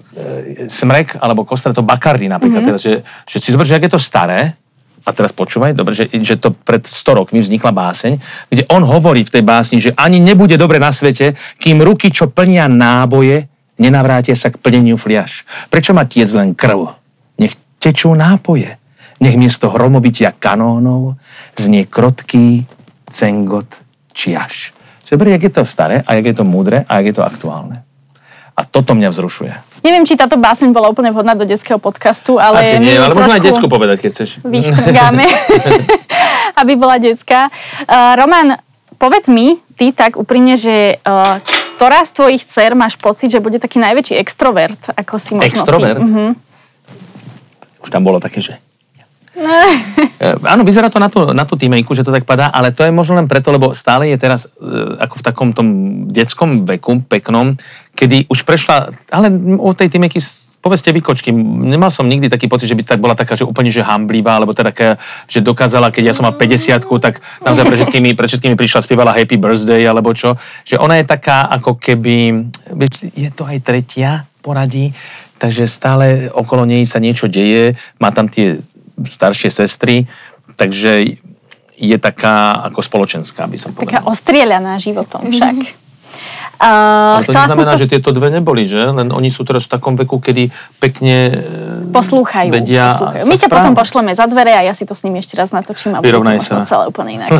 Smrek alebo Kostrato Bakardy napríklad, mm-hmm. teda, že, že si zober, že ak je to staré, a teraz počúvaj, dobre, že, že to pred 100 rokmi vznikla báseň, kde on hovorí v tej básni, že ani nebude dobre na svete, kým ruky, čo plnia náboje, nenavrátia sa k plneniu fliaž. Prečo má tiec len krv? Nech tečú nápoje. Nech miesto hromobitia kanónov znie krotký cengot čiaš. Zober, jak je to staré a jak je to múdre a jak je to aktuálne. A toto mňa vzrušuje. Neviem, či táto báseň bola úplne vhodná do detského podcastu, ale Asi nie, ale možno aj decku povedať, keď chceš. vyštrgáme, *laughs* *laughs* aby bola detská. Uh, Roman, povedz mi, ty tak úprimne, že uh, ktorá z tvojich dcer máš pocit, že bude taký najväčší extrovert, ako si možno Extrovert? ty? Mhm. Už tam bolo také, že... E, Áno, vyzerá to na tú, na tú týmejku, že to tak padá, ale to je možno len preto, lebo stále je teraz e, ako v takom tom detskom veku, peknom, kedy už prešla, ale o tej týmejky povedzte vy, kočky, nemal som nikdy taký pocit, že by tak bola taká, že úplne že hamblivá, alebo teda že dokázala, keď ja som mal 50 tak naozaj pre všetkými, pre všetkými prišla, spievala Happy Birthday, alebo čo, že ona je taká ako keby, je to aj tretia poradí, takže stále okolo nej sa niečo deje, má tam tie staršie sestry, takže je taká ako spoločenská, by som Taká povedal. ostrieľaná životom však. Uh, Ale to neznamená, sa že tieto dve neboli, že? Len oni sú teraz v takom veku, kedy pekne e, poslúchajú. vedia poslúchajú. My ťa potom pošleme za dvere a ja si to s nimi ešte raz natočím a bude to možno celé úplne inak.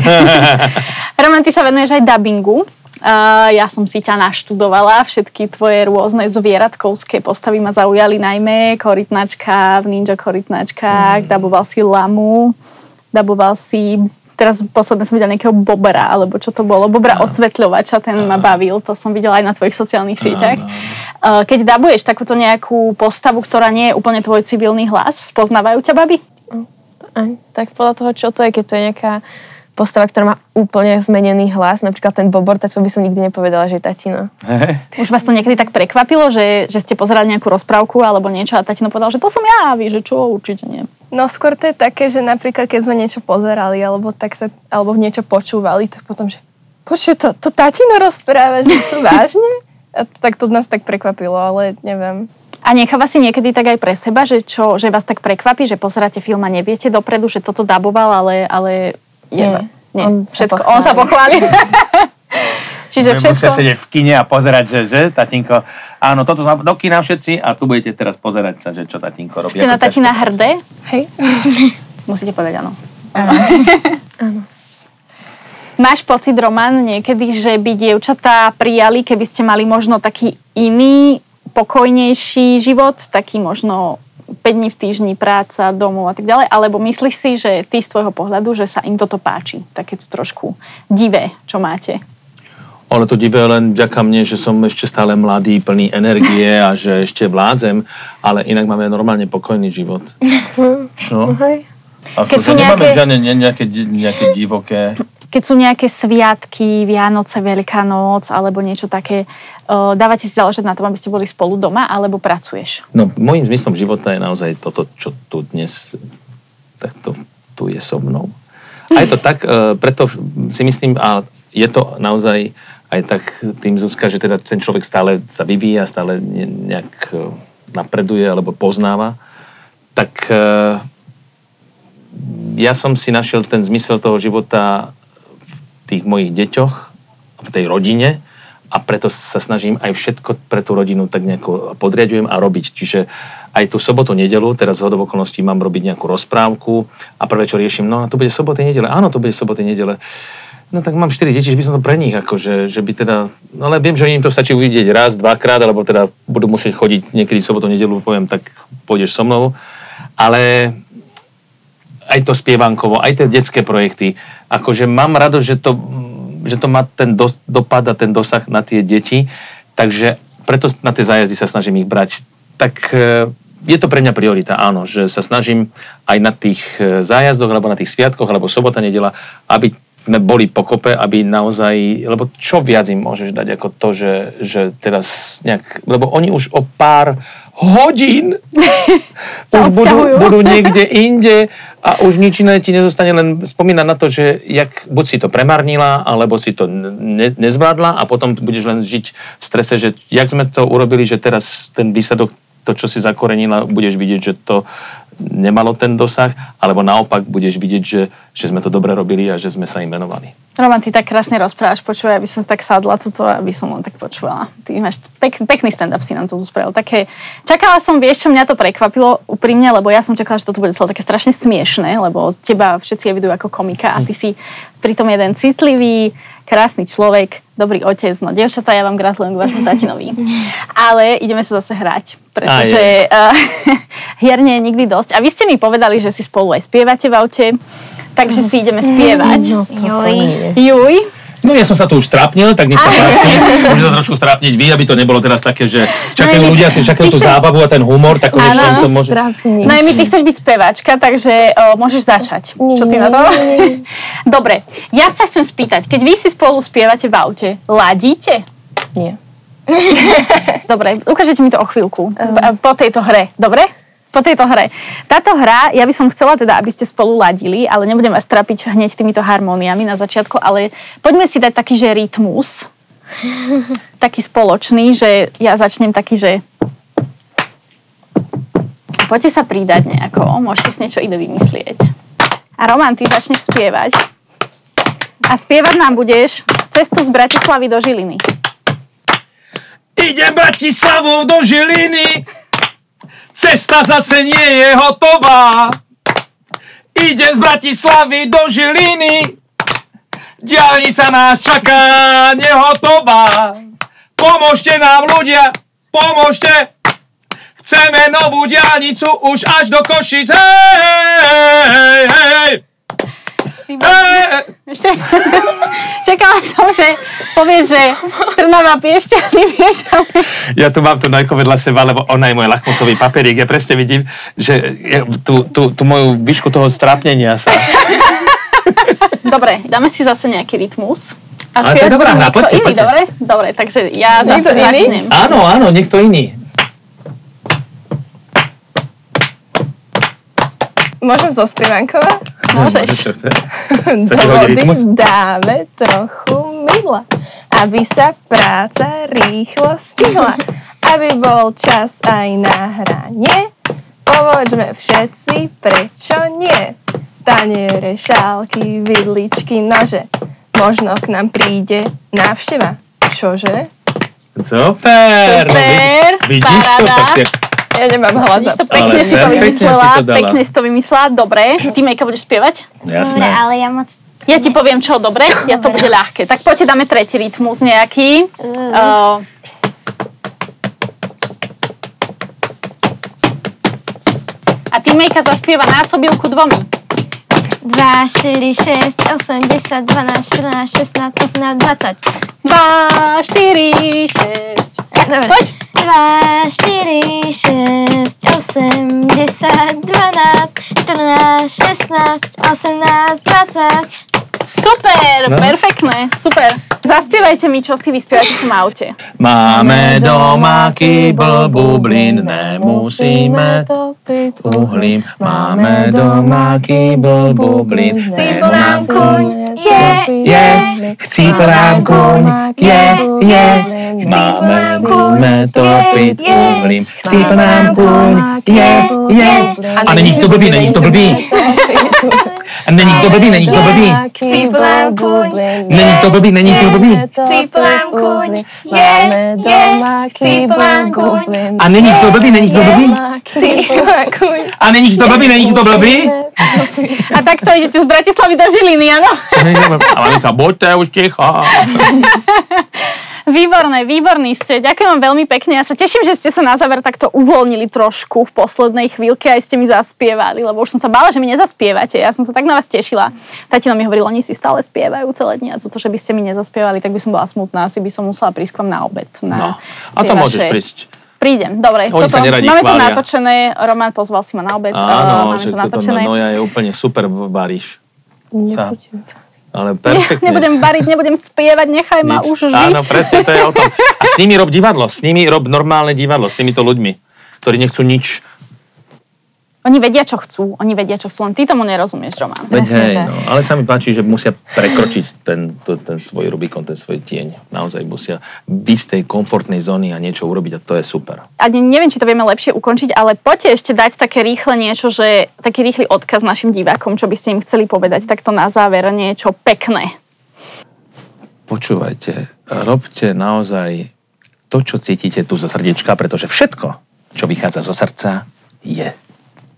*laughs* Roman, ty sa venuješ aj dubbingu. Uh, ja som si ťa naštudovala, všetky tvoje rôzne zvieratkovské postavy ma zaujali najmä korytnačka v Ninja korytnačkách, mm. daboval si lamu, daboval si teraz posledne som videla nejakého bobra, alebo čo to bolo, bobra no. osvetľovača, ten ma bavil, to som videla aj na tvojich sociálnych sieťach. No, no. Keď dabuješ takúto nejakú postavu, ktorá nie je úplne tvoj civilný hlas, spoznávajú ťa baby? Aj, tak podľa toho, čo to je, keď to je nejaká postava, ktorá má úplne zmenený hlas, napríklad ten Bobor, tak to by som nikdy nepovedala, že je tatino. Už vás to niekedy tak prekvapilo, že, že ste pozerali nejakú rozprávku alebo niečo a tatino povedal, že to som ja a vy, že čo, určite nie. No skôr to je také, že napríklad keď sme niečo pozerali alebo, tak sa, alebo niečo počúvali, tak potom, že počuj, to, to tatino rozpráva, že to vážne? A tak to nás tak prekvapilo, ale neviem. A necháva si niekedy tak aj pre seba, že, čo, že vás tak prekvapí, že pozeráte film a neviete dopredu, že toto daboval, ale, ale nie. Nie. On všetko. Sa on sa pochváli. *laughs* Čiže všetko... Musia sedieť v kine a pozerať, že, že tatinko, áno, toto do kina všetci a tu budete teraz pozerať sa, že čo tatinko robí. Ste na tatina hrdé? Hej. *laughs* Musíte povedať áno. *laughs* Áno. Máš pocit, Roman, niekedy, že by dievčatá prijali, keby ste mali možno taký iný, pokojnejší život, taký možno 5 dní v týždni práca, domov a tak ďalej, alebo myslíš si, že ty z tvojho pohľadu, že sa im toto páči, takéto trošku divé, čo máte? Ale to divé len vďaka mne, že som ešte stále mladý, plný energie a že ešte vládzem, ale inak máme normálne pokojný život. *laughs* Čo? Keď sú nejaké... žiadne nejaké, nejaké divoké keď sú nejaké sviatky, Vianoce, Veľká noc alebo niečo také, dávate si záležať na tom, aby ste boli spolu doma alebo pracuješ? No, môjim zmyslom života je naozaj toto, čo tu dnes takto tu je so mnou. A je to tak, uh, preto si myslím, a je to naozaj aj tak tým Zuzka, že teda ten človek stále sa vyvíja, stále nejak napreduje alebo poznáva, tak ja som si našiel ten zmysel toho života tých mojich deťoch, v tej rodine a preto sa snažím aj všetko pre tú rodinu tak nejako podriadujem a robiť. Čiže aj tú sobotu, nedelu, teraz z okolností mám robiť nejakú rozprávku a prvé, čo riešim, no to bude soboty, nedele. Áno, to bude soboty, nedele. No tak mám 4 deti, že by som to pre nich, akože, že by teda, no ale viem, že im to stačí uvidieť raz, dvakrát, alebo teda budú musieť chodiť niekedy sobotu, nedelu, poviem, tak pôjdeš so mnou. Ale aj to spievankovo, aj tie detské projekty. Akože mám rado, že to, že to má ten do, dopad a ten dosah na tie deti, takže preto na tie zájazdy sa snažím ich brať. Tak e, je to pre mňa priorita, áno, že sa snažím aj na tých e, zájazdoch, alebo na tých sviatkoch, alebo sobota, nedela, aby sme boli pokope, aby naozaj, lebo čo viac im môžeš dať ako to, že, že teraz nejak, lebo oni už o pár hodín. *laughs* Už budú, budú *laughs* niekde inde a už nič iné ti nezostane, len spomínať na to, že jak, buď si to premarnila, alebo si to ne, nezvládla a potom budeš len žiť v strese, že jak sme to urobili, že teraz ten výsledok to, čo si zakorenila, budeš vidieť, že to nemalo ten dosah, alebo naopak budeš vidieť, že, že sme to dobre robili a že sme sa im venovali. Roman, ty tak krásne rozprávaš, počúvaj, aby som tak sadla tuto, aby som len tak počúvala. Ty máš pek, pekný stand-up si nám tu spravil. Také, čakala som, vieš, čo mňa to prekvapilo úprimne, lebo ja som čakala, že toto bude celé také strašne smiešné, lebo teba všetci evidujú ako komika a ty si pritom jeden citlivý, krásny človek, dobrý otec, no devčatá, ja vám gratulujem k vašom tatinovi. *laughs* Ale ideme sa zase hrať, pretože uh, *laughs* hier nie je nikdy dosť. A vy ste mi povedali, že si spolu aj spievate v aute takže si ideme spievať. No, Juj. Juj. No ja som sa tu už strápnil, tak nech sa páči. Môžem sa trošku strápniť vy, aby to nebolo teraz také, že čakajú no, ľudia, čakajú tú zábavu a ten humor, tak konečne to môže... No my ty chceš byť speváčka, takže o, môžeš začať. Nie, Čo ty na to? *laughs* Dobre, ja sa chcem spýtať, keď vy si spolu spievate v aute, ladíte? Nie. *laughs* Dobre, ukážete mi to o chvíľku. Uh. Po tejto hre, dobre? Po tejto hre. Táto hra, ja by som chcela teda, aby ste spolu ladili, ale nebudem vás trapiť hneď týmito harmóniami na začiatku, ale poďme si dať taký, že rytmus, *laughs* taký spoločný, že ja začnem taký, že poďte sa pridať nejako, môžete si niečo ide vymyslieť. A Roman, ty začneš spievať. A spievať nám budeš cestu z Bratislavy do Žiliny. Idem Bratislavou do Žiliny, Cesta zase nie je hotová. Idem z Bratislavy do Žiliny. Diálnica nás čaká nehotová. Pomôžte nám ľudia, pomôžte. Chceme novú diálnicu už až do Košic. Hej, hej, hej. Hej. Ešte, *laughs* čakala som, že povieš, že Trnava piešťany, *laughs* vieš, Ja tu mám tu Nojko vedľa seba, lebo ona je môj lakmusový papierik. Ja presne vidím, že tú, tú, tú moju výšku toho strápnenia sa. *laughs* Dobre, dáme si zase nejaký rytmus. A Ale to je dobrá hra, poďte, iný, poďte. dobre? Dobre, takže ja zase iný? začnem. Áno, áno, niekto iný. Môžem zospievankovať? Môžeš. *laughs* Do vody dáme trochu mydla, aby sa práca rýchlo stihla, aby bol čas aj na hranie. Pomôžme všetci, prečo nie? Taniere, šálky, vidličky, nože. Možno k nám príde návšteva. Čože? Super! Super, Vidíš to? Tak *laughs* Ja nemám hlas. Pekne si to vymyslela, pekne si to vymyslela, dobre. Ty, Mejka, budeš spievať? jasné. Dobre, ale ja moc... Ja ti poviem, čo, dobre? Ja to bude ľahké. Tak poďte, dáme tretí rytmus nejaký. Uh, a ty, Mejka, zaspieva násobilku dvomi. 2, 4, 6, 8, 10, 12, 14, 16, 18, 20. 2, 4, 6. Dobre. Poď. 2, 4, 6, 8, 10, 12, 14, 16, 18, 20. Super, No. perfektné, super. Zaspievajte mi, čo si vyspievate v tom aute. Máme doma kýbl, bublin, nemusíme topiť uhlím. Máme doma kýbl, bublin, Chcípl nám kuň, Je, je, chcípl nám kuň, je, je. Máme musíme topiť uhlím, chcípl nám kuň, je, je. A není to blbý, není to blbý. A není to blbý, není to blbý. Chcípl nám kuň, Není to blbý, není to blbý. Chcípl nám kuň, je, je. Chcípl nám kuň, A není to blbý, není to blbý. chcípl nám kuň. A není to blbý, není to blbý. A takto idete z Bratislavy do Žiliny, áno? Ale Micha, buďte už ticho. *laughs* Výborné, výborní ste. Ďakujem vám veľmi pekne. Ja sa teším, že ste sa na záver takto uvoľnili trošku v poslednej chvíľke aj ste mi zaspievali, lebo už som sa bála, že mi nezaspievate. Ja som sa tak na vás tešila. Tatino mi hovoril, oni si stále spievajú celé dni a toto, že by ste mi nezaspievali, tak by som bola smutná. Asi by som musela prísť k vám na obed. Na No, a to môžeš vaše- prísť. Prídem, dobre. Oni sa neradi máme to chvália. natočené, Roman pozval si ma na obed. Áno, máme že to toto natočené. Noja je úplne super varíš. Sa. Ale perfektne. nebudem variť, nebudem spievať, nechaj ma Nič. už žiť. Áno, presne to je o tom. A s nimi rob divadlo, s nimi rob normálne divadlo, s týmito ľuďmi, ktorí nechcú nič. Oni vedia, čo chcú. Oni vedia, čo chcú. Len ty tomu nerozumieš, Roman. Veď hej, no, ale sa mi páči, že musia prekročiť ten, to, ten svoj Rubikon, ten svoj tieň. Naozaj musia byť z tej komfortnej zóny a niečo urobiť a to je super. Ani neviem, či to vieme lepšie ukončiť, ale poďte ešte dať také rýchle niečo, že taký rýchly odkaz našim divákom, čo by ste im chceli povedať, takto na záver niečo pekné. Počúvajte, robte naozaj to, čo cítite tu zo srdiečka, pretože všetko, čo vychádza zo srdca, je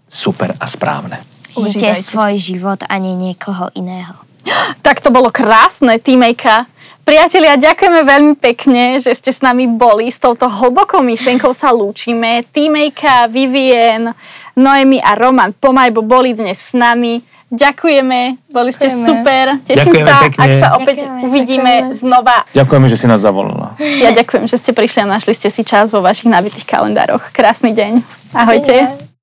super a správne. Žite svoj život a nie niekoho iného. *gasps* Tak to bolo krásne, týmejka. Priatelia, ďakujeme veľmi pekne, že ste s nami boli. S touto hlbokou myšlienkou sa lúčime. Týmejka, Vivien, Noemi a Roman Pomajbo boli dnes s nami. Ďakujeme, boli ste Ďakujeme. super. Teším Ďakujeme sa, pekne. ak sa opäť Ďakujeme, uvidíme ďakujeme. znova. Ďakujeme, že si nás zavolala. Ja ďakujem, že ste prišli a našli ste si čas vo vašich nabitých kalendároch. Krásny deň. Ahojte. Dovidenia.